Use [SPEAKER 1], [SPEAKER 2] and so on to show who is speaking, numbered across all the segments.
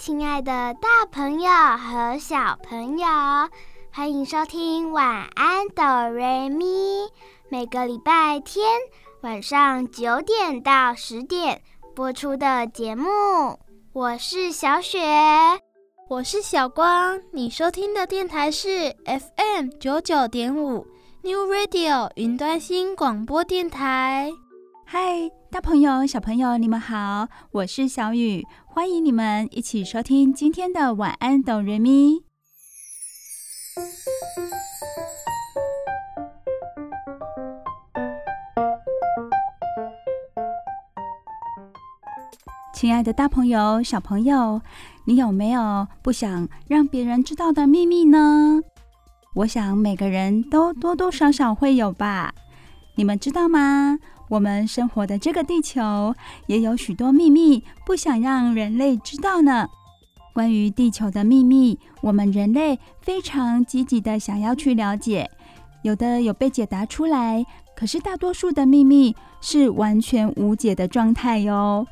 [SPEAKER 1] 亲爱的大朋友和小朋友，欢迎收听晚安哆瑞咪。每个礼拜天晚上九点到十点播出的节目。我是小雪，
[SPEAKER 2] 我是小光。你收听的电台是 FM 九九点五 New Radio 云端新广播电台。
[SPEAKER 3] 嗨，大朋友、小朋友，你们好，我是小雨，欢迎你们一起收听今天的晚安哆瑞咪。亲爱的，大朋友、小朋友，你有没有不想让别人知道的秘密呢？我想每个人都多多少少会有吧。你们知道吗？我们生活的这个地球也有许多秘密，不想让人类知道呢。关于地球的秘密，我们人类非常积极的想要去了解，有的有被解答出来，可是大多数的秘密是完全无解的状态哟。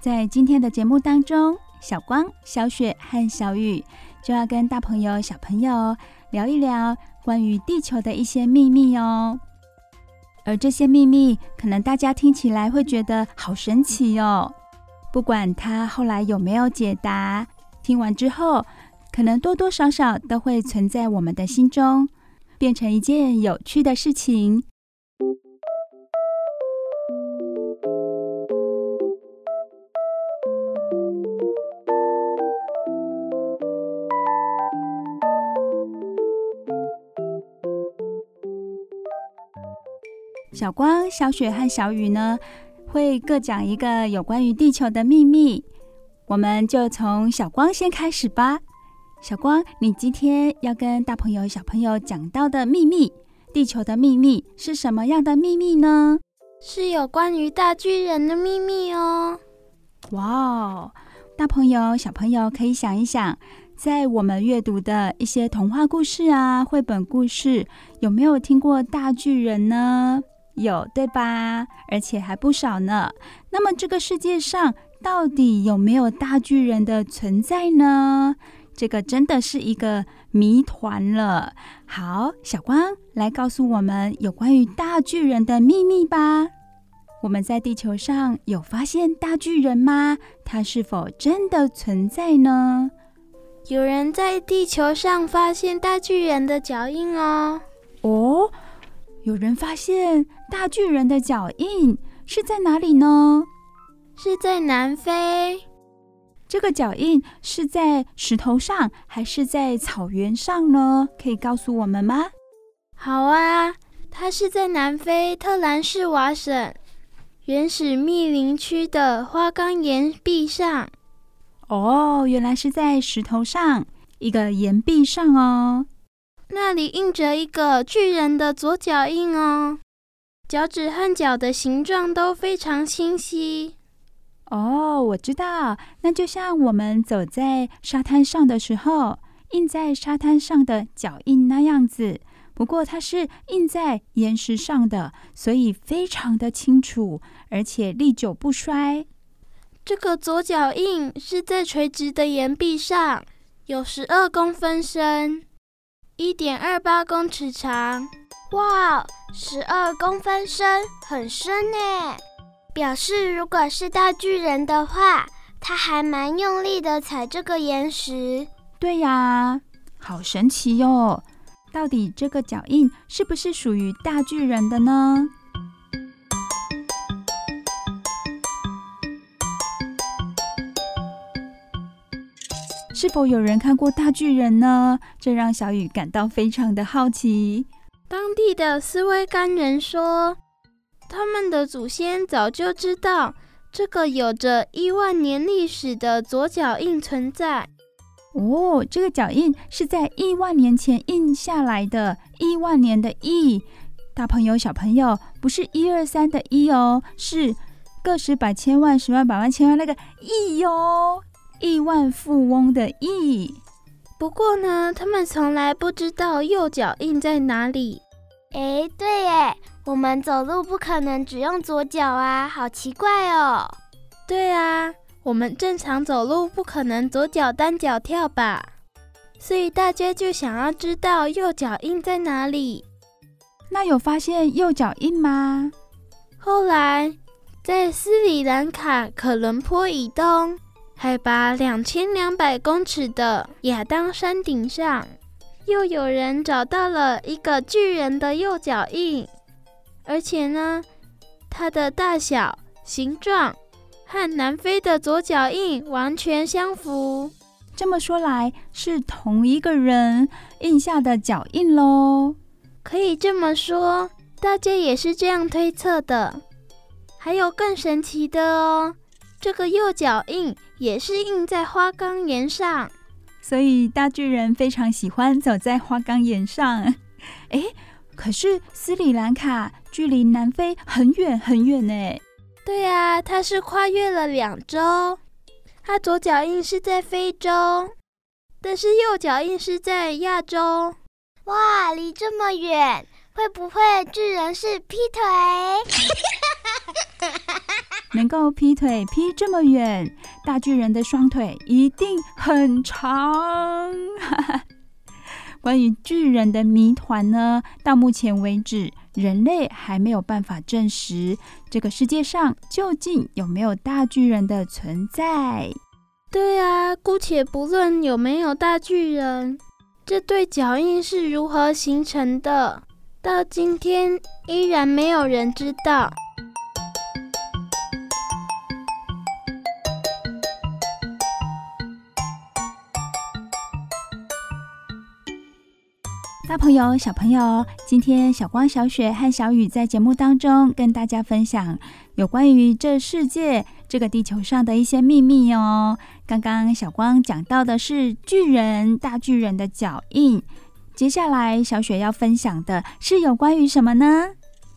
[SPEAKER 3] 在今天的节目当中，小光、小雪和小雨就要跟大朋友、小朋友聊一聊关于地球的一些秘密哦。而这些秘密，可能大家听起来会觉得好神奇哦。不管他后来有没有解答，听完之后，可能多多少少都会存在我们的心中，变成一件有趣的事情。小光、小雪和小雨呢，会各讲一个有关于地球的秘密。我们就从小光先开始吧。小光，你今天要跟大朋友、小朋友讲到的秘密，地球的秘密是什么样的秘密呢？
[SPEAKER 2] 是有关于大巨人的秘密哦。
[SPEAKER 3] 哇哦，大朋友、小朋友可以想一想，在我们阅读的一些童话故事啊、绘本故事，有没有听过大巨人呢？有，对吧？而且还不少呢。那么这个世界上到底有没有大巨人的存在呢？这个真的是一个谜团了。好，小光来告诉我们有关于大巨人的秘密吧。我们在地球上有发现大巨人吗？它是否真的存在呢？
[SPEAKER 2] 有人在地球上发现大巨人的脚印哦。
[SPEAKER 3] 哦。有人发现大巨人的脚印是在哪里呢？
[SPEAKER 2] 是在南非。
[SPEAKER 3] 这个脚印是在石头上还是在草原上呢？可以告诉我们吗？
[SPEAKER 2] 好啊，它是在南非特兰士瓦省原始密林区的花岗岩壁上。
[SPEAKER 3] 哦，原来是在石头上，一个岩壁上哦。
[SPEAKER 2] 那里印着一个巨人的左脚印哦，脚趾和脚的形状都非常清晰。
[SPEAKER 3] 哦，我知道，那就像我们走在沙滩上的时候，印在沙滩上的脚印那样子。不过它是印在岩石上的，所以非常的清楚，而且历久不衰。
[SPEAKER 2] 这个左脚印是在垂直的岩壁上，有十二公分深。一点二八公尺长，
[SPEAKER 1] 哇，十二公分深，很深呢。表示如果是大巨人的话，他还蛮用力的踩这个岩石。
[SPEAKER 3] 对呀，好神奇哟！到底这个脚印是不是属于大巨人的呢？是否有人看过大巨人呢？这让小雨感到非常的好奇。
[SPEAKER 2] 当地的斯威甘人说，他们的祖先早就知道这个有着亿万年历史的左脚印存在。
[SPEAKER 3] 哦，这个脚印是在亿万年前印下来的，亿万年的亿。大朋友、小朋友，不是一二三的一哦，是个十百千万十万百万千万那个亿哟，亿万富翁的亿。
[SPEAKER 2] 不过呢，他们从来不知道右脚印在哪里。
[SPEAKER 1] 哎，对耶，我们走路不可能只用左脚啊，好奇怪哦。
[SPEAKER 2] 对啊，我们正常走路不可能左脚单脚跳吧？所以大家就想要知道右脚印在哪里。
[SPEAKER 3] 那有发现右脚印吗？
[SPEAKER 2] 后来，在斯里兰卡可伦坡以东，海拔两千两百公尺的亚当山顶上，又有人找到了一个巨人的右脚印，而且呢，它的大小、形状和南非的左脚印完全相符。
[SPEAKER 3] 这么说来，是同一个人印下的脚印喽。
[SPEAKER 2] 可以这么说，大家也是这样推测的。还有更神奇的哦，这个右脚印也是印在花岗岩上，
[SPEAKER 3] 所以大巨人非常喜欢走在花岗岩上。哎，可是斯里兰卡距离南非很远很远呢。
[SPEAKER 2] 对啊，它是跨越了两洲。它左脚印是在非洲，但是右脚印是在亚洲。
[SPEAKER 1] 哇，离这么远，会不会巨人是劈腿？
[SPEAKER 3] 能够劈腿劈这么远，大巨人的双腿一定很长。关于巨人的谜团呢，到目前为止，人类还没有办法证实这个世界上究竟有没有大巨人的存在。
[SPEAKER 2] 对啊，姑且不论有没有大巨人。这对脚印是如何形成的？到今天依然没有人知道。
[SPEAKER 3] 大朋友、小朋友，今天小光、小雪和小雨在节目当中跟大家分享有关于这世界、这个地球上的一些秘密哦。刚刚小光讲到的是巨人、大巨人的脚印，接下来小雪要分享的是有关于什么呢？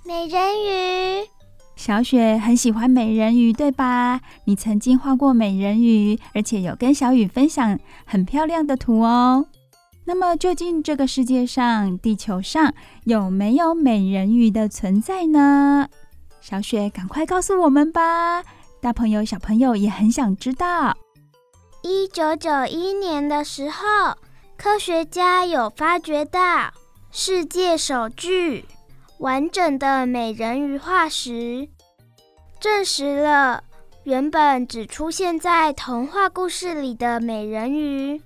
[SPEAKER 1] 美人鱼。
[SPEAKER 3] 小雪很喜欢美人鱼，对吧？你曾经画过美人鱼，而且有跟小雨分享很漂亮的图哦。那么，究竟这个世界上、地球上有没有美人鱼的存在呢？小雪，赶快告诉我们吧！大朋友、小朋友也很想知道。
[SPEAKER 1] 一九九一年的时候，科学家有发掘到世界首具完整的美人鱼化石，证实了原本只出现在童话故事里的美人鱼。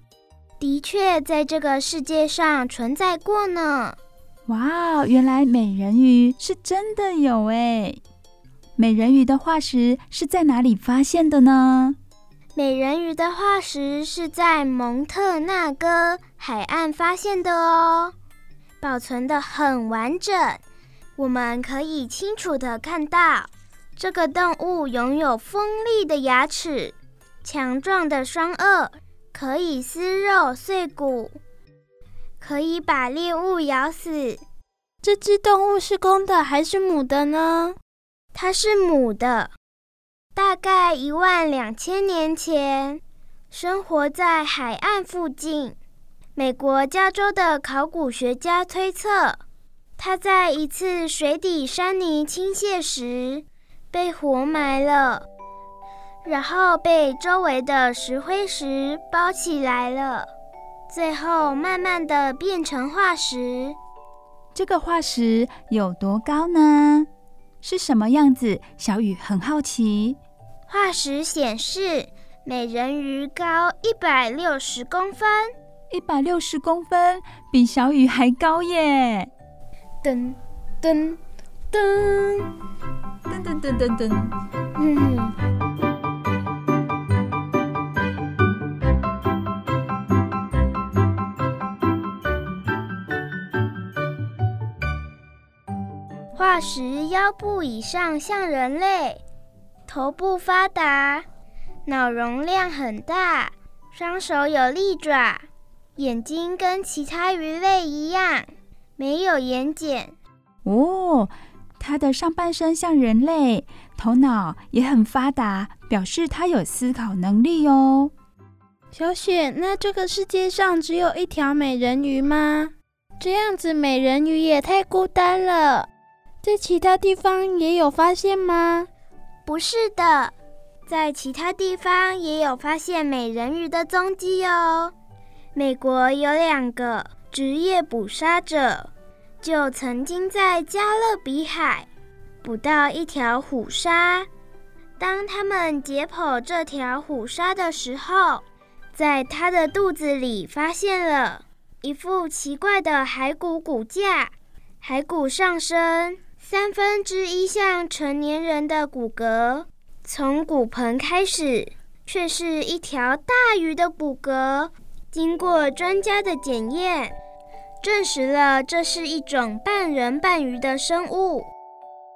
[SPEAKER 1] 的确，在这个世界上存在过呢。
[SPEAKER 3] 哇，原来美人鱼是真的有诶！美人鱼的化石是在哪里发现的呢？
[SPEAKER 1] 美人鱼的化石是在蒙特纳哥海岸发现的哦，保存的很完整。我们可以清楚的看到，这个动物拥有锋利的牙齿，强壮的双颚。可以撕肉碎骨，可以把猎物咬死。
[SPEAKER 2] 这只动物是公的还是母的呢？
[SPEAKER 1] 它是母的，大概一万两千年前，生活在海岸附近。美国加州的考古学家推测，他在一次水底山泥倾泻时被活埋了。然后被周围的石灰石包起来了，最后慢慢的变成化石。
[SPEAKER 3] 这个化石有多高呢？是什么样子？小雨很好奇。
[SPEAKER 1] 化石显示，美人鱼高一百六十公分，
[SPEAKER 3] 一百六十公分，比小雨还高耶！
[SPEAKER 2] 噔噔噔噔噔噔噔噔，嗯。
[SPEAKER 1] 化石腰部以上像人类，头部发达，脑容量很大，双手有利爪，眼睛跟其他鱼类一样，没有眼睑。
[SPEAKER 3] 哦，它的上半身像人类，头脑也很发达，表示它有思考能力哦。
[SPEAKER 2] 小雪，那这个世界上只有一条美人鱼吗？这样子美人鱼也太孤单了。在其他地方也有发现吗？
[SPEAKER 1] 不是的，在其他地方也有发现美人鱼的踪迹哦。美国有两个职业捕杀者，就曾经在加勒比海捕到一条虎鲨。当他们解剖这条虎鲨的时候，在它的肚子里发现了一副奇怪的骸骨骨架，骸骨上身。三分之一像成年人的骨骼，从骨盆开始，却是一条大鱼的骨骼。经过专家的检验，证实了这是一种半人半鱼的生物。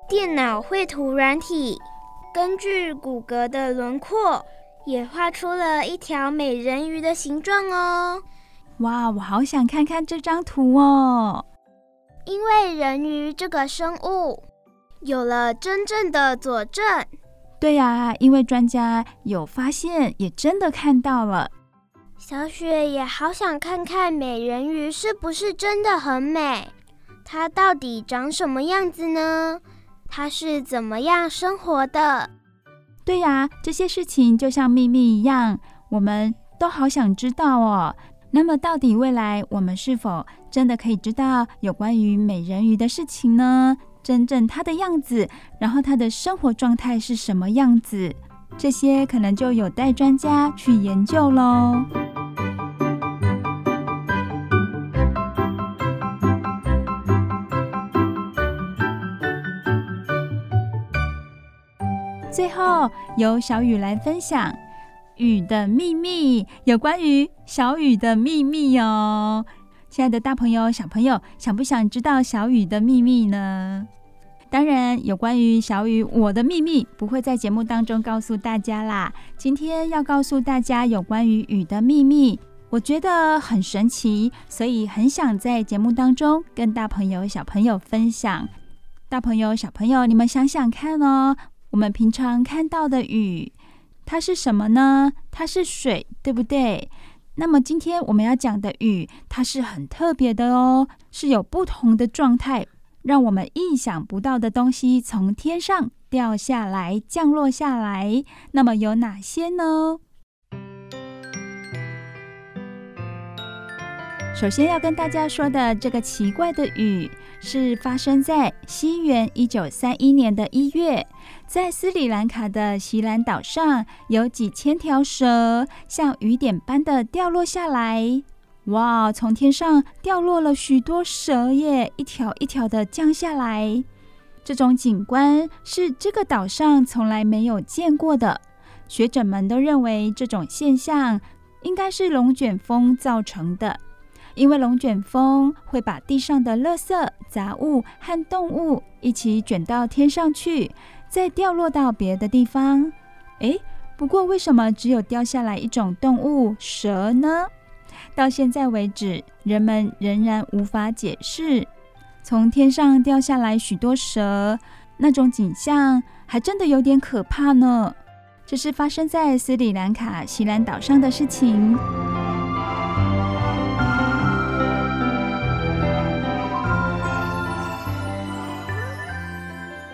[SPEAKER 1] 电脑绘图软体根据骨骼的轮廓，也画出了一条美人鱼的形状哦。
[SPEAKER 3] 哇，我好想看看这张图哦。
[SPEAKER 1] 因为人鱼这个生物有了真正的佐证，
[SPEAKER 3] 对呀，因为专家有发现，也真的看到了。
[SPEAKER 1] 小雪也好想看看美人鱼是不是真的很美，它到底长什么样子呢？它是怎么样生活的？
[SPEAKER 3] 对呀，这些事情就像秘密一样，我们都好想知道哦。那么，到底未来我们是否真的可以知道有关于美人鱼的事情呢？真正它的样子，然后它的生活状态是什么样子？这些可能就有待专家去研究喽。最后，由小雨来分享。雨的秘密，有关于小雨的秘密哦。亲爱的大朋友、小朋友，想不想知道小雨的秘密呢？当然，有关于小雨我的秘密，不会在节目当中告诉大家啦。今天要告诉大家有关于雨的秘密，我觉得很神奇，所以很想在节目当中跟大朋友、小朋友分享。大朋友、小朋友，你们想想看哦，我们平常看到的雨。它是什么呢？它是水，对不对？那么今天我们要讲的雨，它是很特别的哦，是有不同的状态，让我们意想不到的东西从天上掉下来、降落下来。那么有哪些呢？首先要跟大家说的这个奇怪的雨，是发生在西元一九三一年的一月，在斯里兰卡的锡兰岛上，有几千条蛇像雨点般的掉落下来。哇，从天上掉落了许多蛇耶，一条一条的降下来。这种景观是这个岛上从来没有见过的。学者们都认为这种现象应该是龙卷风造成的。因为龙卷风会把地上的垃圾、杂物和动物一起卷到天上去，再掉落到别的地方。诶，不过为什么只有掉下来一种动物蛇呢？到现在为止，人们仍然无法解释。从天上掉下来许多蛇，那种景象还真的有点可怕呢。这是发生在斯里兰卡锡兰岛上的事情。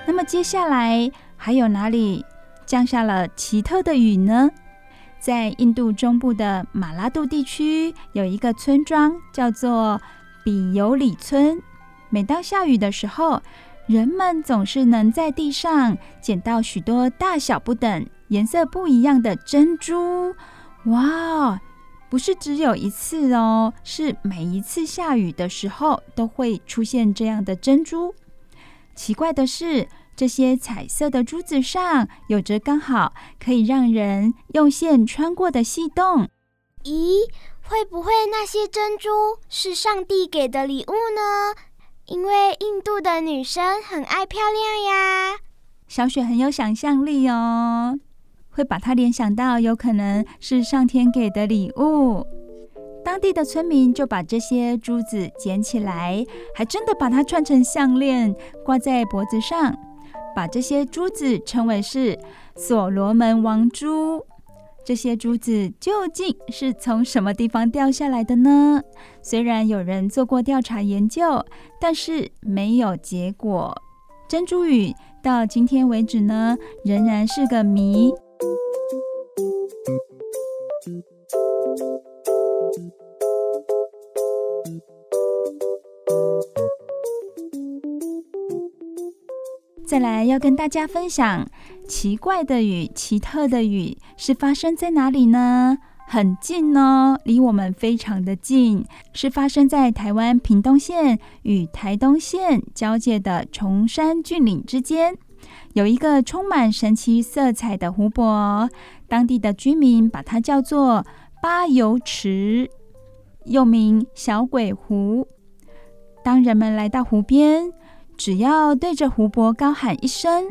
[SPEAKER 3] 那么接下来还有哪里降下了奇特的雨呢？在印度中部的马拉杜地区，有一个村庄叫做比尤里村。每当下雨的时候，人们总是能在地上捡到许多大小不等、颜色不一样的珍珠。哇，不是只有一次哦，是每一次下雨的时候都会出现这样的珍珠。奇怪的是，这些彩色的珠子上有着刚好可以让人用线穿过的细洞。
[SPEAKER 1] 咦，会不会那些珍珠是上帝给的礼物呢？因为印度的女生很爱漂亮呀。
[SPEAKER 3] 小雪很有想象力哦，会把它联想到有可能是上天给的礼物。当地的村民就把这些珠子捡起来，还真的把它串成项链挂在脖子上，把这些珠子称为是所罗门王珠。这些珠子究竟是从什么地方掉下来的呢？虽然有人做过调查研究，但是没有结果。珍珠雨到今天为止呢，仍然是个谜。再来要跟大家分享奇怪的雨、奇特的雨是发生在哪里呢？很近哦，离我们非常的近，是发生在台湾屏东县与台东县交界的崇山峻岭之间，有一个充满神奇色彩的湖泊，当地的居民把它叫做八油池，又名小鬼湖。当人们来到湖边，只要对着湖泊高喊一声，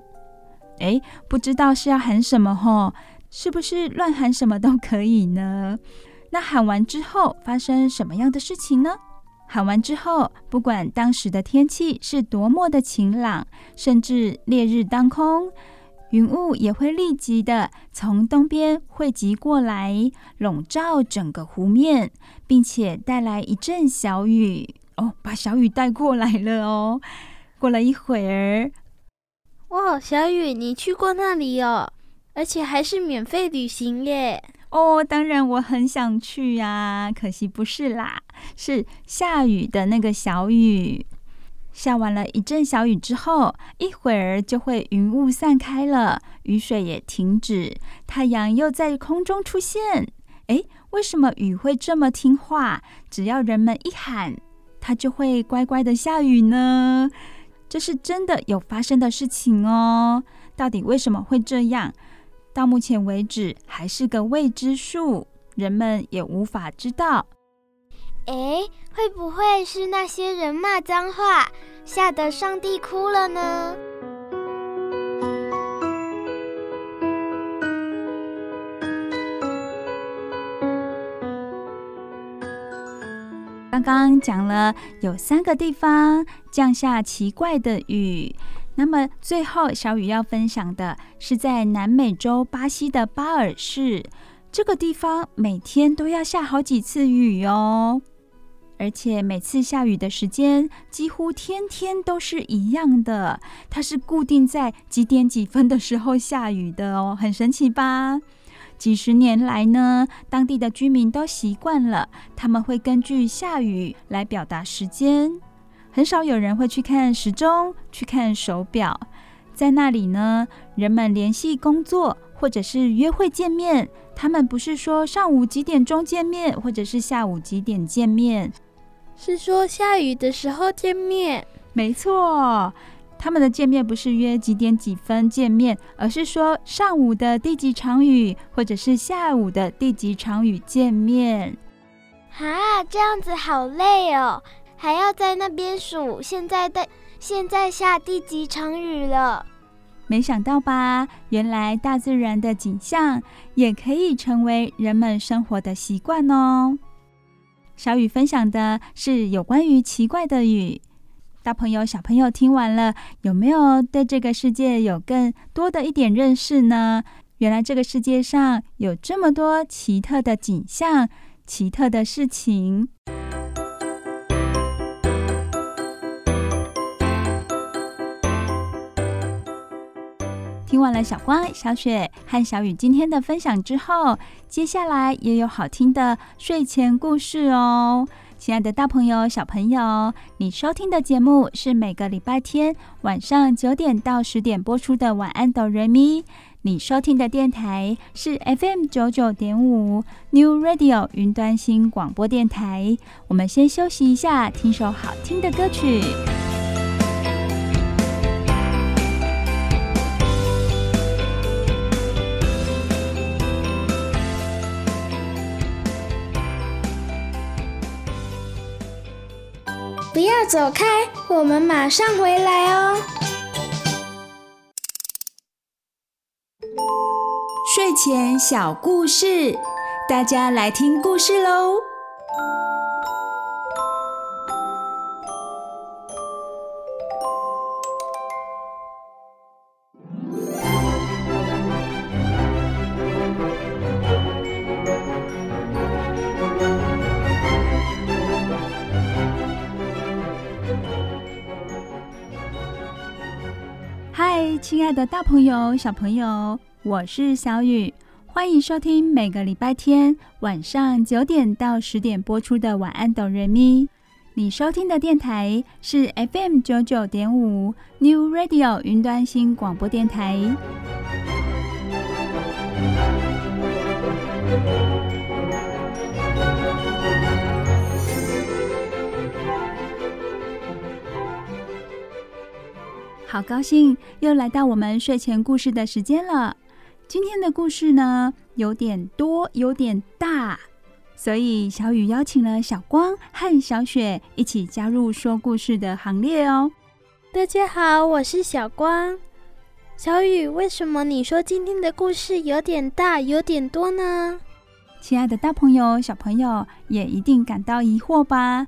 [SPEAKER 3] 哎，不知道是要喊什么吼。是不是乱喊什么都可以呢？那喊完之后发生什么样的事情呢？喊完之后，不管当时的天气是多么的晴朗，甚至烈日当空，云雾也会立即的从东边汇集过来，笼罩整个湖面，并且带来一阵小雨。哦，把小雨带过来了哦。过了一会儿，
[SPEAKER 2] 哇，小雨，你去过那里哦？而且还是免费旅行耶！
[SPEAKER 3] 哦，当然我很想去呀，可惜不是啦，是下雨的那个小雨。下完了一阵小雨之后，一会儿就会云雾散开了，雨水也停止，太阳又在空中出现。诶，为什么雨会这么听话？只要人们一喊，它就会乖乖的下雨呢？这是真的有发生的事情哦。到底为什么会这样？到目前为止还是个未知数，人们也无法知道。
[SPEAKER 1] 诶，会不会是那些人骂脏话，吓得上帝哭了呢？
[SPEAKER 3] 刚刚讲了有三个地方降下奇怪的雨。那么最后，小雨要分享的是在南美洲巴西的巴尔市这个地方，每天都要下好几次雨哦，而且每次下雨的时间几乎天天都是一样的，它是固定在几点几分的时候下雨的哦，很神奇吧？几十年来呢，当地的居民都习惯了，他们会根据下雨来表达时间。很少有人会去看时钟，去看手表。在那里呢，人们联系工作或者是约会见面，他们不是说上午几点钟见面，或者是下午几点见面，
[SPEAKER 2] 是说下雨的时候见面。
[SPEAKER 3] 没错，他们的见面不是约几点几分见面，而是说上午的第几场雨，或者是下午的第几场雨见面。
[SPEAKER 1] 啊，这样子好累哦。还要在那边数，现在的现在下第几场雨了？
[SPEAKER 3] 没想到吧？原来大自然的景象也可以成为人们生活的习惯哦。小雨分享的是有关于奇怪的雨，大朋友小朋友听完了，有没有对这个世界有更多的一点认识呢？原来这个世界上有这么多奇特的景象，奇特的事情。听完了小光、小雪和小雨今天的分享之后，接下来也有好听的睡前故事哦。亲爱的大朋友、小朋友，你收听的节目是每个礼拜天晚上九点到十点播出的晚安哆瑞咪。你收听的电台是 FM 九九点五 New Radio 云端新广播电台。我们先休息一下，听首好听的歌曲。
[SPEAKER 2] 不要走开我们马上回来哦。
[SPEAKER 4] 睡前小故事大家来听故事
[SPEAKER 3] 喽。亲爱的大朋友、小朋友，我是小雨，欢迎收听每个礼拜天晚上九点到十点播出的《晚安，哆瑞咪》。你收听的电台是 FM 九九点五 New Radio 云端新广播电台。好高兴又来到我们睡前故事的时间了。今天的故事呢，有点多，有点大，所以小雨邀请了小光和小雪一起加入说故事的行列哦。
[SPEAKER 2] 大家好，我是小光。小雨，为什么你说今天的故事有点大，有点多呢？
[SPEAKER 3] 亲爱的大朋友、小朋友也一定感到疑惑吧？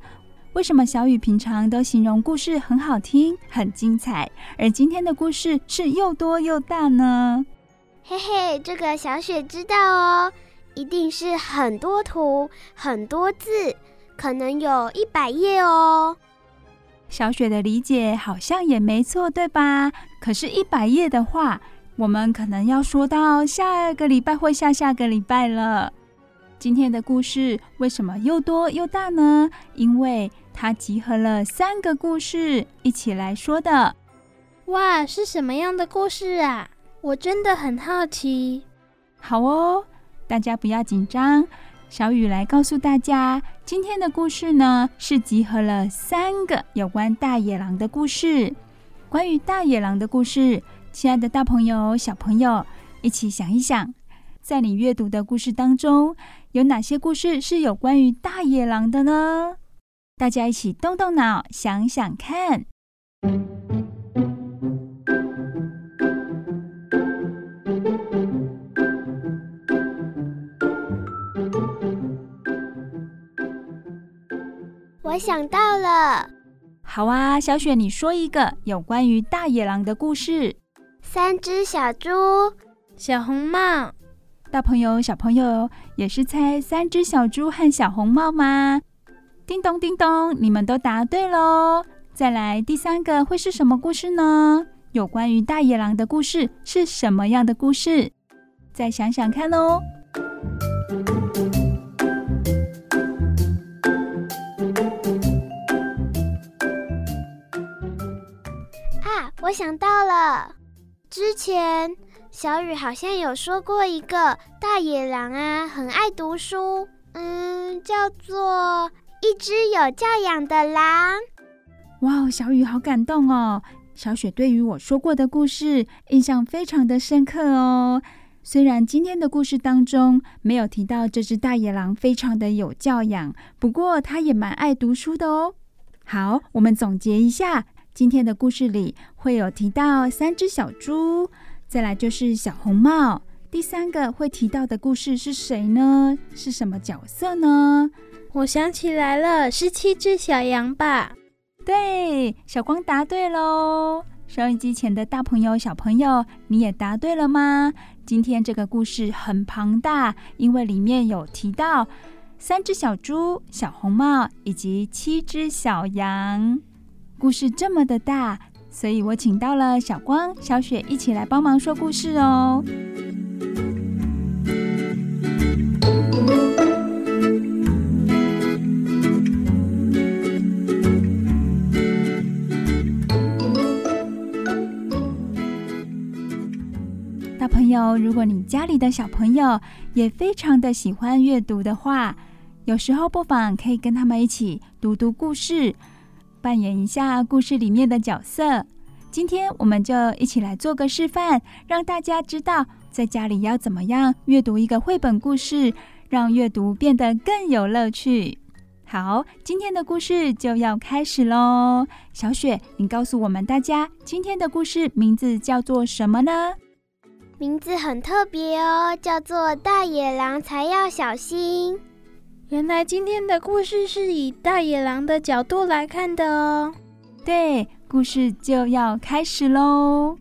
[SPEAKER 3] 为什么小雨平常都形容故事很好听、很精彩，而今天的故事是又多又大呢？
[SPEAKER 1] 嘿嘿，这个小雪知道哦，一定是很多图、很多字，可能有一百页哦。
[SPEAKER 3] 小雪的理解好像也没错，对吧？可是，一百页的话，我们可能要说到下个礼拜或下下个礼拜了。今天的故事为什么又多又大呢？因为它集合了三个故事一起来说的。
[SPEAKER 2] 哇，是什么样的故事啊？我真的很好奇。
[SPEAKER 3] 好哦，大家不要紧张，小雨来告诉大家，今天的故事呢，是集合了三个有关大野狼的故事。关于大野狼的故事，亲爱的大朋友、小朋友，一起想一想，在你阅读的故事当中，有哪些故事是有关于大野狼的呢？大家一起动动脑，想想看。
[SPEAKER 1] 我想到了。
[SPEAKER 3] 好啊，小雪，你说一个有关于大野狼的故事。
[SPEAKER 1] 三只小猪，
[SPEAKER 2] 小红帽。
[SPEAKER 3] 大朋友、小朋友也是猜三只小猪和小红帽吗？叮咚叮咚，你们都答对喽！再来第三个会是什么故事呢？有关于大野狼的故事是什么样的故事？再想想看哦。
[SPEAKER 1] 啊，我想到了，之前小雨好像有说过一个大野狼啊，很爱读书，嗯，叫做。一只有教养的狼。
[SPEAKER 3] 哇，小雨好感动哦！小雪对于我说过的故事印象非常的深刻哦。虽然今天的故事当中没有提到这只大野狼非常的有教养，不过它也蛮爱读书的哦。好，我们总结一下，今天的故事里会有提到三只小猪，再来就是小红帽。第三个会提到的故事是谁呢？是什么角色呢？
[SPEAKER 2] 我想起来了，是七只小羊吧？
[SPEAKER 3] 对，小光答对喽。收音机前的大朋友、小朋友，你也答对了吗？今天这个故事很庞大，因为里面有提到三只小猪、小红帽以及七只小羊。故事这么的大，所以我请到了小光、小雪一起来帮忙说故事哦。大朋友，如果你家里的小朋友也非常的喜欢阅读的话，有时候不妨可以跟他们一起读读故事，扮演一下故事里面的角色。今天我们就一起来做个示范，让大家知道在家里要怎么样阅读一个绘本故事，让阅读变得更有乐趣。好，今天的故事就要开始喽。小雪，你告诉我们大家，今天的故事名字叫做什么呢？
[SPEAKER 1] 名字很特别哦，叫做大野狼才要小心。
[SPEAKER 2] 原来今天的故事是以大野狼的角度来看的哦。
[SPEAKER 3] 对，故事就要开始喽。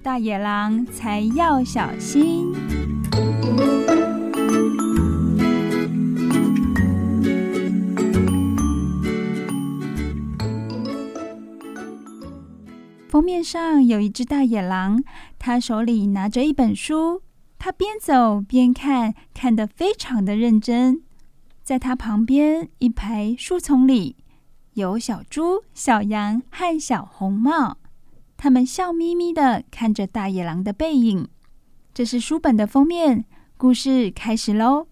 [SPEAKER 3] 大野狼才要小心。封面上有一只大野狼，它手里拿着一本书，它边走边看，看得非常的认真。在他旁边一排树丛里，有小猪、小羊和小红帽。他们笑眯眯的看着大野狼的背影。这是书本的封面，故事开始喽。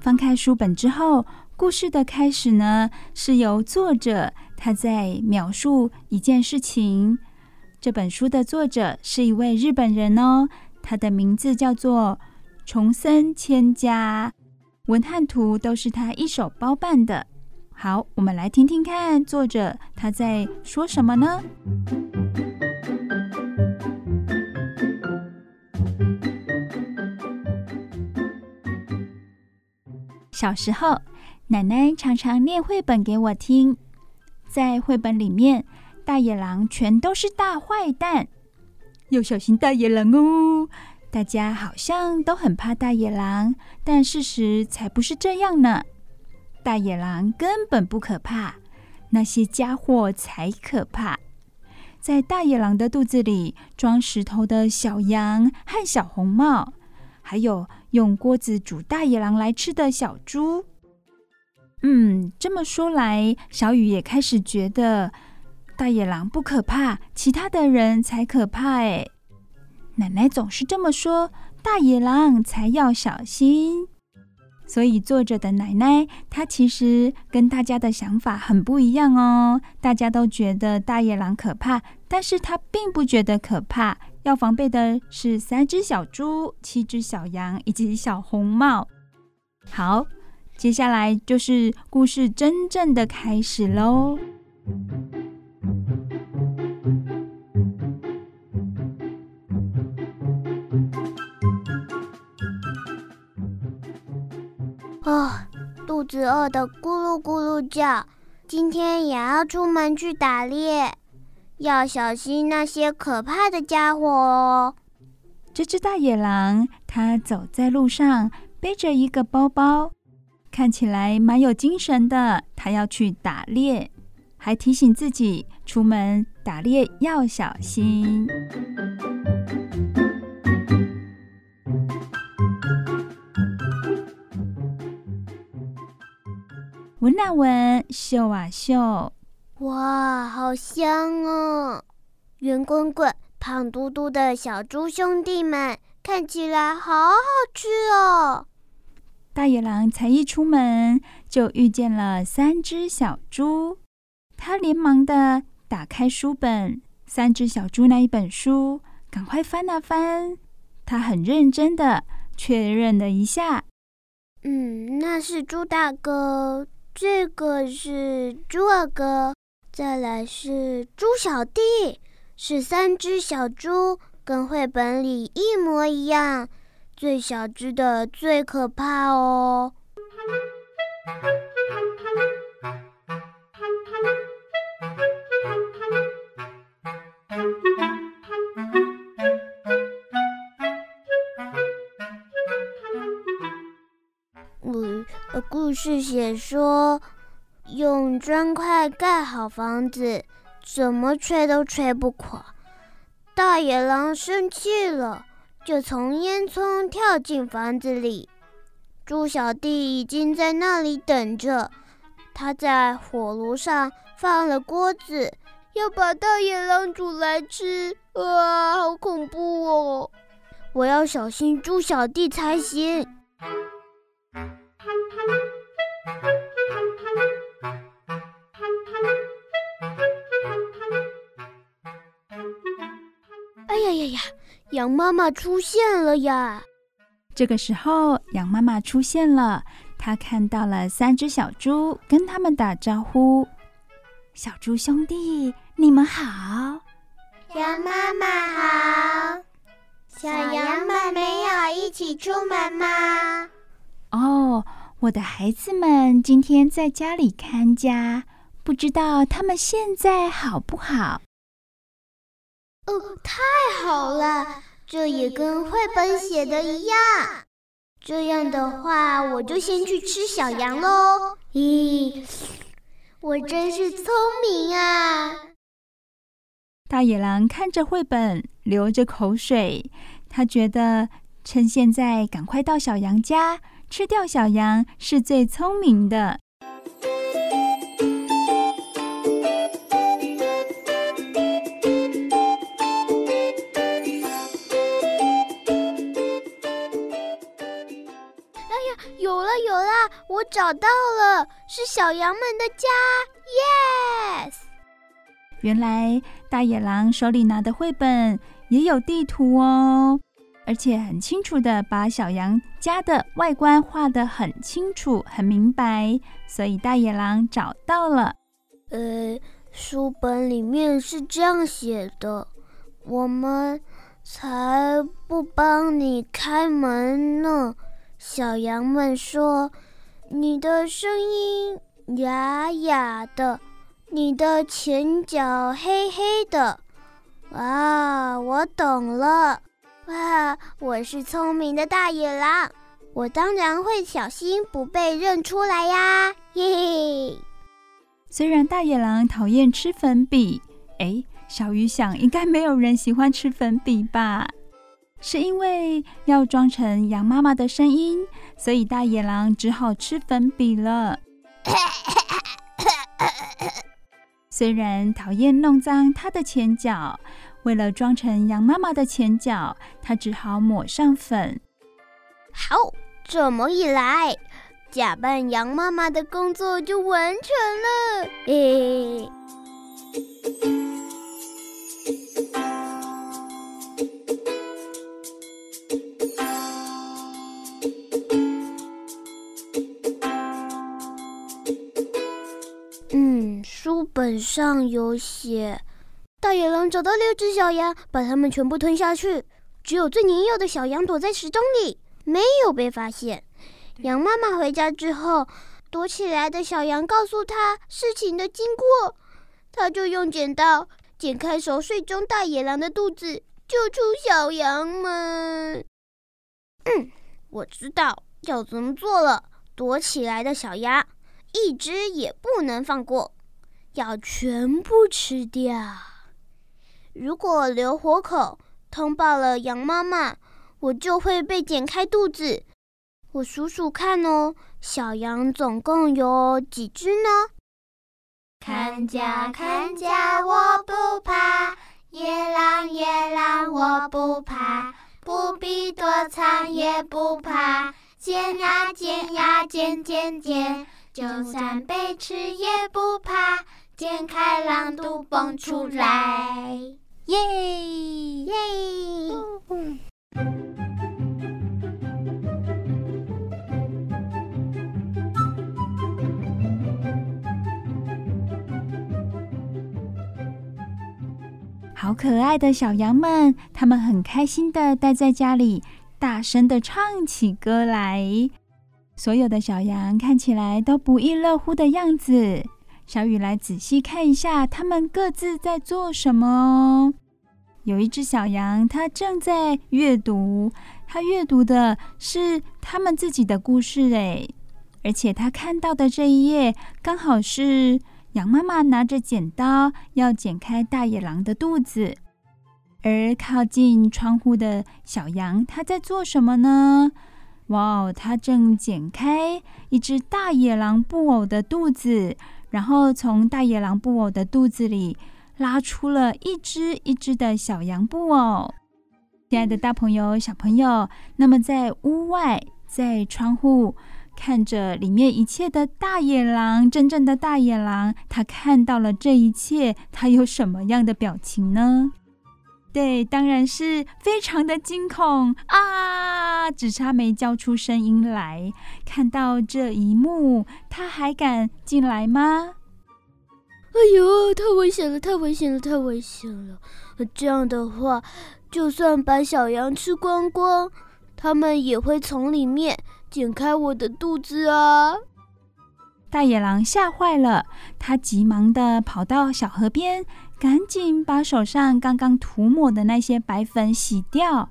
[SPEAKER 3] 翻开书本之后，故事的开始呢，是由作者他在描述一件事情。这本书的作者是一位日本人哦，他的名字叫做。重森千佳，文和图都是他一手包办的。好，我们来听听看作者他在说什么呢？小时候，奶奶常常念绘本给我听，在绘本里面，大野狼全都是大坏蛋，要小心大野狼哦。大家好像都很怕大野狼，但事实才不是这样呢。大野狼根本不可怕，那些家伙才可怕。在大野狼的肚子里装石头的小羊和小红帽，还有用锅子煮大野狼来吃的小猪。嗯，这么说来，小雨也开始觉得大野狼不可怕，其他的人才可怕哎。奶奶总是这么说：“大野狼才要小心。”所以作者的奶奶，她其实跟大家的想法很不一样哦。大家都觉得大野狼可怕，但是她并不觉得可怕。要防备的是三只小猪、七只小羊以及小红帽。好，接下来就是故事真正的开始喽。
[SPEAKER 1] 哦，肚子饿得咕噜咕噜叫，今天也要出门去打猎，要小心那些可怕的家伙哦。
[SPEAKER 3] 这只大野狼，它走在路上，背着一个包包，看起来蛮有精神的。它要去打猎，还提醒自己出门打猎要小心。闻啊闻，嗅啊嗅，
[SPEAKER 1] 哇，好香哦！圆滚滚、胖嘟嘟的小猪兄弟们，看起来好好吃哦。
[SPEAKER 3] 大野狼才一出门，就遇见了三只小猪。他连忙的打开书本，三只小猪那一本书，赶快翻啊翻。他很认真的确认了一下，
[SPEAKER 1] 嗯，那是猪大哥。这个是猪二哥，再来是猪小弟，是三只小猪，跟绘本里一模一样。最小只的最可怕哦。故事写说，用砖块盖好房子，怎么吹都吹不垮。大野狼生气了，就从烟囱跳进房子里。猪小弟已经在那里等着，他在火炉上放了锅子，要把大野狼煮来吃。哇，好恐怖哦！我要小心猪小弟才行。呀呀呀！羊妈妈出现了呀！
[SPEAKER 3] 这个时候，羊妈妈出现了，她看到了三只小猪，跟他们打招呼：“小猪兄弟，你们好。”
[SPEAKER 1] 羊妈妈好。小羊们没有一起出门吗？
[SPEAKER 3] 哦，我的孩子们今天在家里看家，不知道他们现在好不好？
[SPEAKER 1] 哦，太好了，这也跟绘本写的一样。这样的话，我就先去吃小羊喽。咦，我真是聪明啊！
[SPEAKER 3] 大野狼看着绘本，流着口水。他觉得趁现在赶快到小羊家吃掉小羊是最聪明的。
[SPEAKER 1] 找到了，是小羊们的家，Yes！
[SPEAKER 3] 原来大野狼手里拿的绘本也有地图哦，而且很清楚的把小羊家的外观画得很清楚、很明白，所以大野狼找到了。
[SPEAKER 1] 呃，书本里面是这样写的：“我们才不帮你开门呢。”小羊们说：“你的声音哑哑的。”你的前脚黑黑的，哇，我懂了，哇，我是聪明的大野狼，我当然会小心不被认出来呀，嘿嘿。
[SPEAKER 3] 虽然大野狼讨厌吃粉笔，哎，小鱼想应该没有人喜欢吃粉笔吧？是因为要装成羊妈妈的声音，所以大野狼只好吃粉笔了。虽然讨厌弄脏它的前脚，为了装成羊妈妈的前脚，它只好抹上粉。
[SPEAKER 1] 好，这么一来，假扮羊妈妈的工作就完成了。诶。本上有写，大野狼找到六只小羊，把它们全部吞下去。只有最年幼的小羊躲在石钟里，没有被发现。羊妈妈回家之后，躲起来的小羊告诉他事情的经过，他就用剪刀剪开熟睡中大野狼的肚子，救出小羊们。嗯，我知道要怎么做了。躲起来的小羊，一只也不能放过。要全部吃掉。如果留活口，通报了羊妈妈，我就会被剪开肚子。我数数看哦，小羊总共有几只呢？看家看家，我不怕；野狼野狼，我不怕。不必躲藏也不怕，剪呀剪呀剪剪剪，就算被吃也不怕。剪开狼肚蹦出来，耶耶！
[SPEAKER 3] 好可爱的小羊们，他们很开心的待在家里，大声的唱起歌来。所有的小羊看起来都不亦乐乎的样子。小雨来仔细看一下，他们各自在做什么哦。有一只小羊，它正在阅读，它阅读的是他们自己的故事诶，而且它看到的这一页，刚好是羊妈妈拿着剪刀要剪开大野狼的肚子。而靠近窗户的小羊，它在做什么呢？哇哦，它正剪开一只大野狼布偶的肚子。然后从大野狼布偶的肚子里拉出了一只一只的小羊布偶。亲爱的大朋友、小朋友，那么在屋外，在窗户看着里面一切的大野狼，真正的大野狼，他看到了这一切，他有什么样的表情呢？对，当然是非常的惊恐啊！只差没叫出声音来。看到这一幕，他还敢进来吗？
[SPEAKER 1] 哎呦，太危险了！太危险了！太危险了！这样的话，就算把小羊吃光光，他们也会从里面剪开我的肚子啊！
[SPEAKER 3] 大野狼吓坏了，他急忙的跑到小河边，赶紧把手上刚刚涂抹的那些白粉洗掉。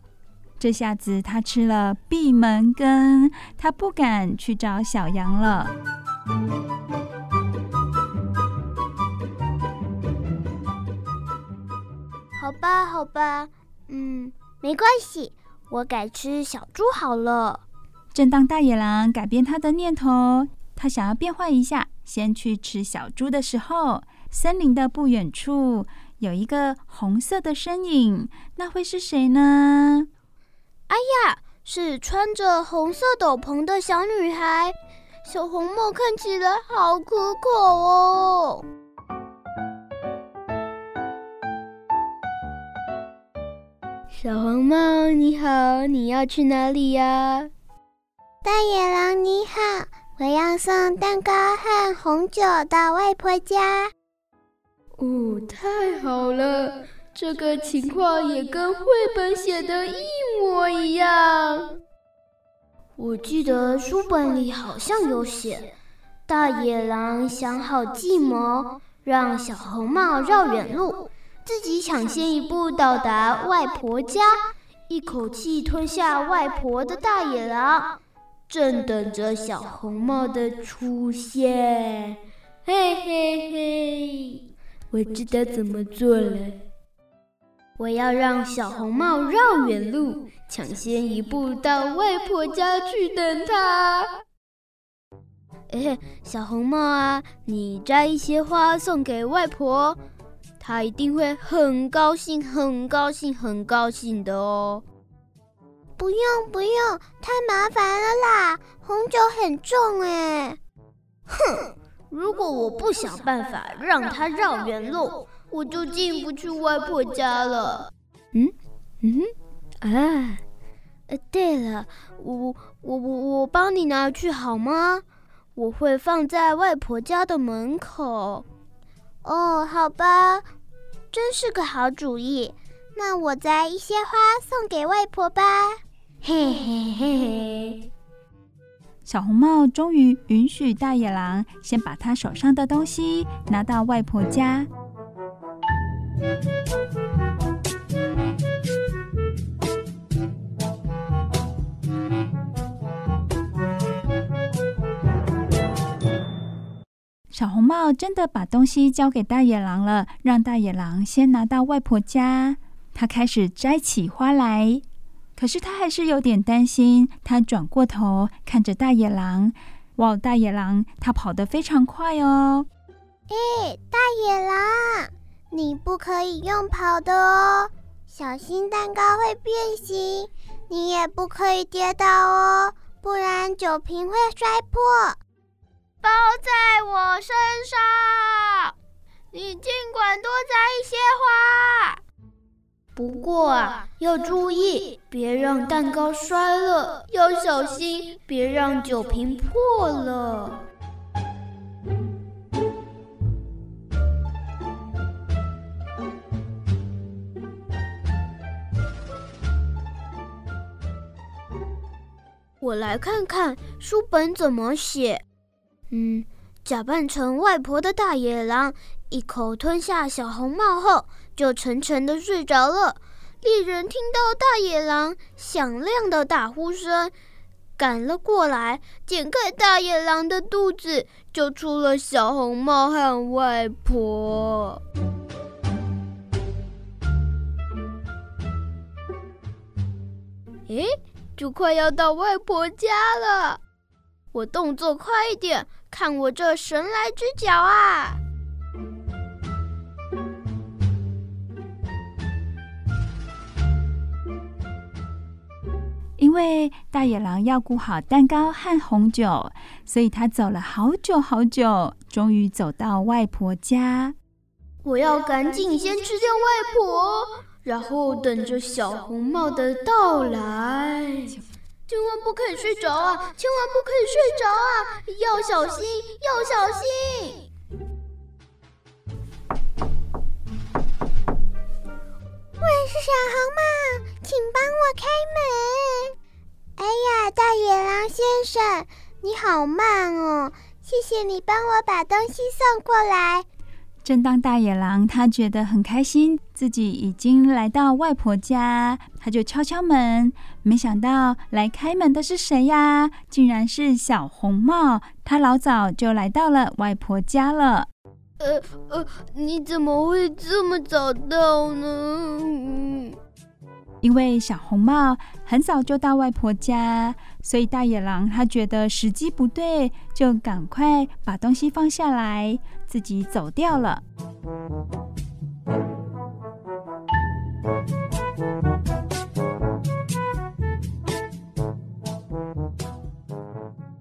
[SPEAKER 3] 这下子他吃了闭门羹，他不敢去找小羊了。
[SPEAKER 1] 好吧，好吧，嗯，没关系，我改吃小猪好了。
[SPEAKER 3] 正当大野狼改变他的念头，他想要变换一下，先去吃小猪的时候，森林的不远处有一个红色的身影，那会是谁呢？
[SPEAKER 1] 哎呀，是穿着红色斗篷的小女孩，小红帽看起来好可口哦。小红帽，你好，你要去哪里呀？
[SPEAKER 5] 大野狼，你好。我要送蛋糕和红酒到外婆家。
[SPEAKER 1] 哦，太好了！这个情况也跟绘本写的一模一样。我记得书本里好像有写，大野狼想好计谋，让小红帽绕远路，自己抢先一步到达外婆家，一口气吞下外婆的大野狼。正等着小红帽的出现，嘿嘿嘿！我知道怎么做了。我要让小红帽绕远路，抢先一步到外婆家去等她。哎，小红帽啊，你摘一些花送给外婆，她一定会很高兴、很高兴、很高兴的哦。
[SPEAKER 5] 不用不用，太麻烦了啦！红酒很重哎。
[SPEAKER 1] 哼，如果我不想办法让他绕远路，我就进不去外婆家了。嗯嗯啊，呃，对了，我我我我帮你拿去好吗？我会放在外婆家的门口。
[SPEAKER 5] 哦，好吧，真是个好主意。那我摘一些花送给外婆吧。
[SPEAKER 1] 嘿嘿嘿嘿，
[SPEAKER 3] 小红帽终于允许大野狼先把他手上的东西拿到外婆家。小红帽真的把东西交给大野狼了，让大野狼先拿到外婆家。他开始摘起花来。可是他还是有点担心，他转过头看着大野狼，哇，大野狼他跑得非常快哦！
[SPEAKER 5] 哎，大野狼，你不可以用跑的哦，小心蛋糕会变形。你也不可以跌倒哦，不然酒瓶会摔破。
[SPEAKER 1] 包在我身上，你尽管多摘一些花。不过啊，要注意，别让蛋糕摔了，要小心，别让酒瓶破了。我来看看书本怎么写。嗯，假扮成外婆的大野狼，一口吞下小红帽后。就沉沉的睡着了。猎人听到大野狼响亮的打呼声，赶了过来，剪开大野狼的肚子，救出了小红帽和外婆。诶，就快要到外婆家了，我动作快一点，看我这神来之脚啊！
[SPEAKER 3] 因为大野狼要顾好蛋糕和红酒，所以他走了好久好久，终于走到外婆家。
[SPEAKER 1] 我要赶紧先吃掉外婆，然后等着小红帽的到来。千万不可以睡着啊！千万不可以睡着啊！要小心，要小心！
[SPEAKER 5] 是小红帽，请帮我开门。哎呀，大野狼先生，你好慢哦！谢谢你帮我把东西送过来。
[SPEAKER 3] 正当大野狼他觉得很开心，自己已经来到外婆家，他就敲敲门。没想到来开门的是谁呀？竟然是小红帽。他老早就来到了外婆家了。
[SPEAKER 1] 呃呃，你怎么会这么早到呢？
[SPEAKER 3] 因为小红帽很早就到外婆家，所以大野狼他觉得时机不对，就赶快把东西放下来，自己走掉了。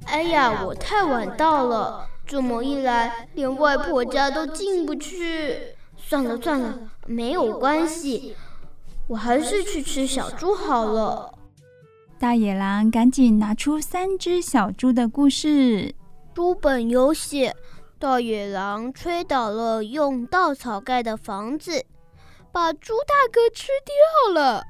[SPEAKER 1] 哎呀，我太晚到了。这么一来，连外婆家都进不去。算了算了，没有关系，我还是去吃小猪好了。
[SPEAKER 3] 大野狼赶紧拿出三只小猪的故事。
[SPEAKER 1] 书本有写，大野狼吹倒了用稻草盖的房子，把猪大哥吃掉了。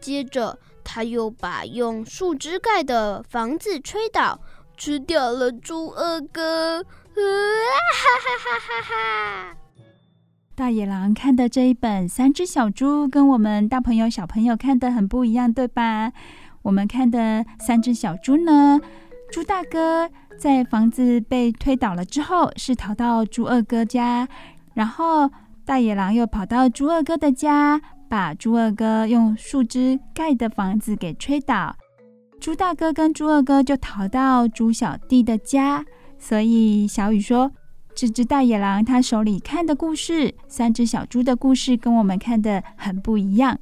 [SPEAKER 1] 接着，他又把用树枝盖的房子吹倒，吃掉了猪二哥。哈哈哈哈哈！
[SPEAKER 3] 大野狼看的这一本《三只小猪》跟我们大朋友小朋友看的很不一样，对吧？我们看的《三只小猪》呢，猪大哥在房子被推倒了之后，是逃到猪二哥家，然后大野狼又跑到猪二哥的家，把猪二哥用树枝盖的房子给吹倒。猪大哥跟猪二哥就逃到猪小弟的家。所以小雨说，这只大野狼他手里看的故事，三只小猪的故事跟我们看的很不一样。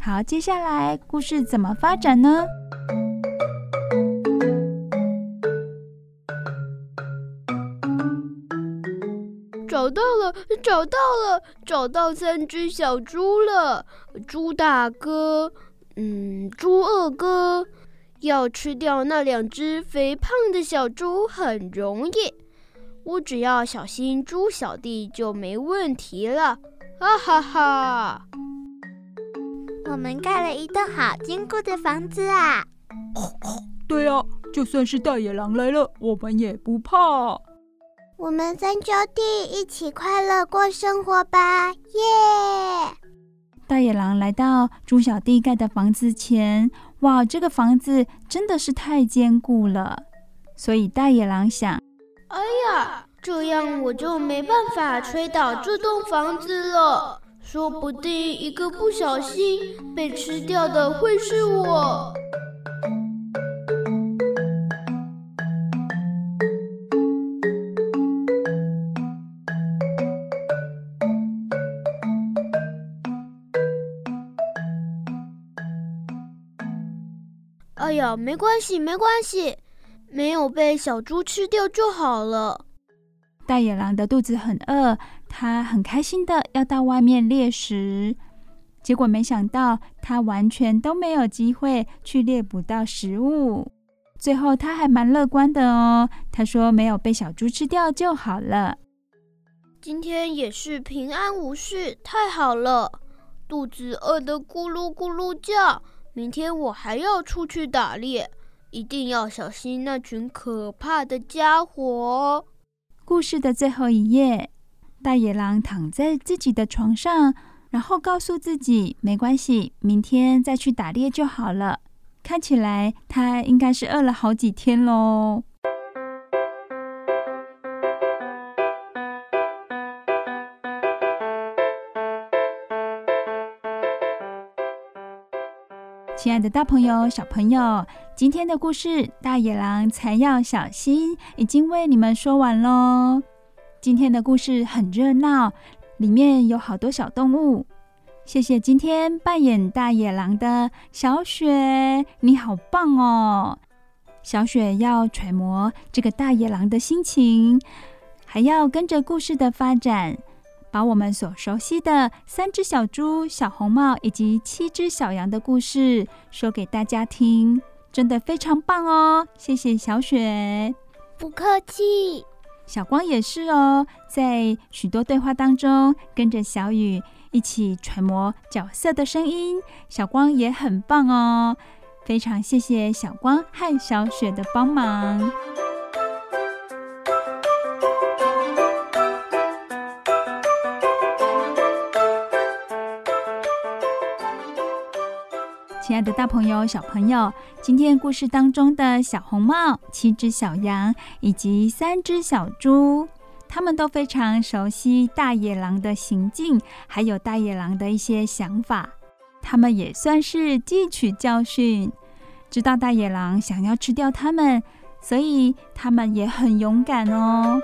[SPEAKER 3] 好，接下来故事怎么发展呢？
[SPEAKER 1] 找到了，找到了，找到三只小猪了。猪大哥，嗯，猪二哥。要吃掉那两只肥胖的小猪很容易，我只要小心猪小弟就没问题了。哈哈哈！
[SPEAKER 5] 我们盖了一栋好坚固的房子啊！
[SPEAKER 6] 对啊，就算是大野狼来了，我们也不怕。
[SPEAKER 5] 我们三兄弟一起快乐过生活吧！耶！
[SPEAKER 3] 大野狼来到猪小弟盖的房子前。哇，这个房子真的是太坚固了，所以大野狼想：
[SPEAKER 1] 哎呀，这样我就没办法吹倒这栋房子了，说不定一个不小心被吃掉的会是我。哎呀，没关系，没关系，没有被小猪吃掉就好了。
[SPEAKER 3] 大野狼的肚子很饿，他很开心的要到外面猎食，结果没想到他完全都没有机会去猎捕到食物。最后他还蛮乐观的哦，他说没有被小猪吃掉就好了。
[SPEAKER 1] 今天也是平安无事，太好了。肚子饿得咕噜咕噜叫。明天我还要出去打猎，一定要小心那群可怕的家伙。
[SPEAKER 3] 故事的最后一页，大野狼躺在自己的床上，然后告诉自己没关系，明天再去打猎就好了。看起来他应该是饿了好几天喽。亲爱的大朋友、小朋友，今天的故事《大野狼才要小心》已经为你们说完喽。今天的故事很热闹，里面有好多小动物。谢谢今天扮演大野狼的小雪，你好棒哦！小雪要揣摩这个大野狼的心情，还要跟着故事的发展，把我们所熟悉的三只小猪、小红帽以及七只小羊的故事说给大家听，真的非常棒哦！谢谢小雪，
[SPEAKER 1] 不客气。
[SPEAKER 3] 小光也是哦，在许多对话当中跟着小雨一起揣摩角色的声音，小光也很棒哦。非常谢谢小光和小雪的帮忙。亲爱的，大朋友、小朋友，今天故事当中的小红帽、七只小羊以及三只小猪，他们都非常熟悉大野狼的行径，还有大野狼的一些想法。他们也算是汲取教训，知道大野狼想要吃掉他们，所以他们也很勇敢哦。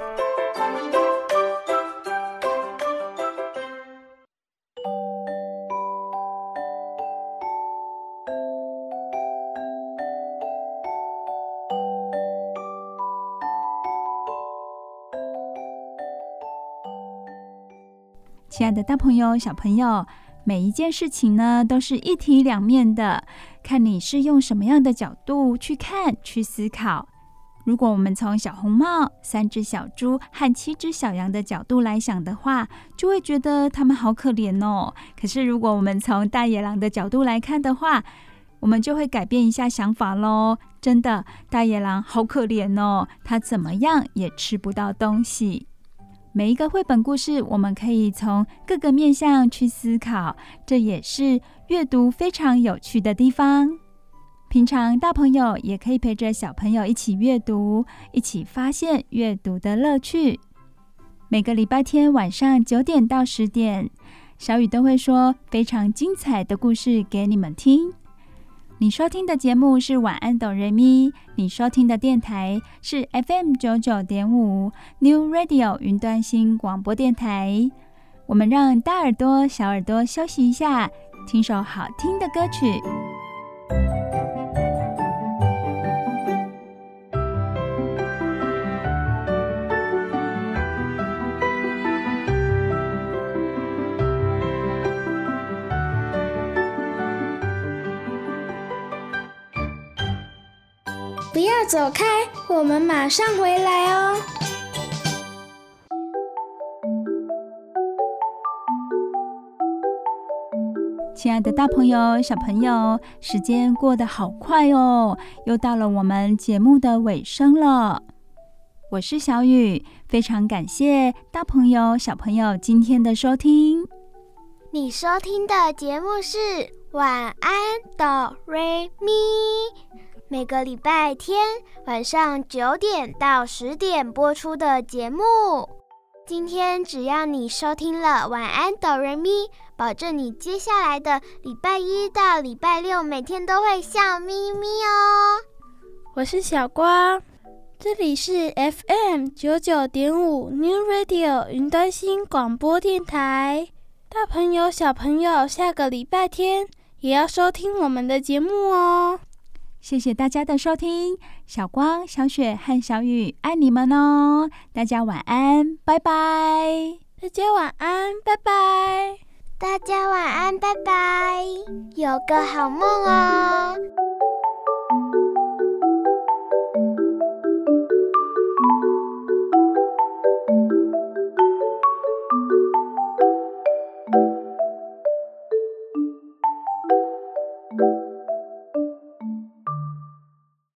[SPEAKER 3] 亲爱的，大朋友、小朋友，每一件事情呢，都是一体两面的，看你是用什么样的角度去看、去思考。如果我们从小红帽、三只小猪和七只小羊的角度来想的话，就会觉得他们好可怜哦。可是，如果我们从大野狼的角度来看的话，我们就会改变一下想法喽。真的，大野狼好可怜哦，它怎么样也吃不到东西。每一个绘本故事，我们可以从各个面向去思考，这也是阅读非常有趣的地方。平常大朋友也可以陪着小朋友一起阅读，一起发现阅读的乐趣。每个礼拜天晚上九点到十点，小雨都会说非常精彩的故事给你们听。你收听的节目是晚安哆瑞咪，你收听的电台是 FM 九九点五 New Radio 云端新广播电台。我们让大耳朵、小耳朵休息一下，听首好听的歌曲。
[SPEAKER 2] 不要走开，我们马上回来哦。
[SPEAKER 3] 亲爱的，大朋友、小朋友，时间过得好快哦，又到了我们节目的尾声了。我是小雨，非常感谢大朋友、小朋友今天的收听。
[SPEAKER 1] 你收听的节目是晚安哆瑞咪。每个礼拜天晚上九点到十点播出的节目。今天只要你收听了晚安哆瑞咪，保证你接下来的礼拜一到礼拜六每天都会笑眯眯哦。
[SPEAKER 2] 我是小光，这里是 FM 九九点五 New Radio 云端新广播电台。大朋友小朋友，下个礼拜天也要收听我们的节目哦。
[SPEAKER 3] 谢谢大家的收听，小光、小雪和小雨爱你们哦！大家晚安，拜拜！
[SPEAKER 2] 大家晚安，拜拜！
[SPEAKER 1] 大家晚安，拜拜！有个好梦哦。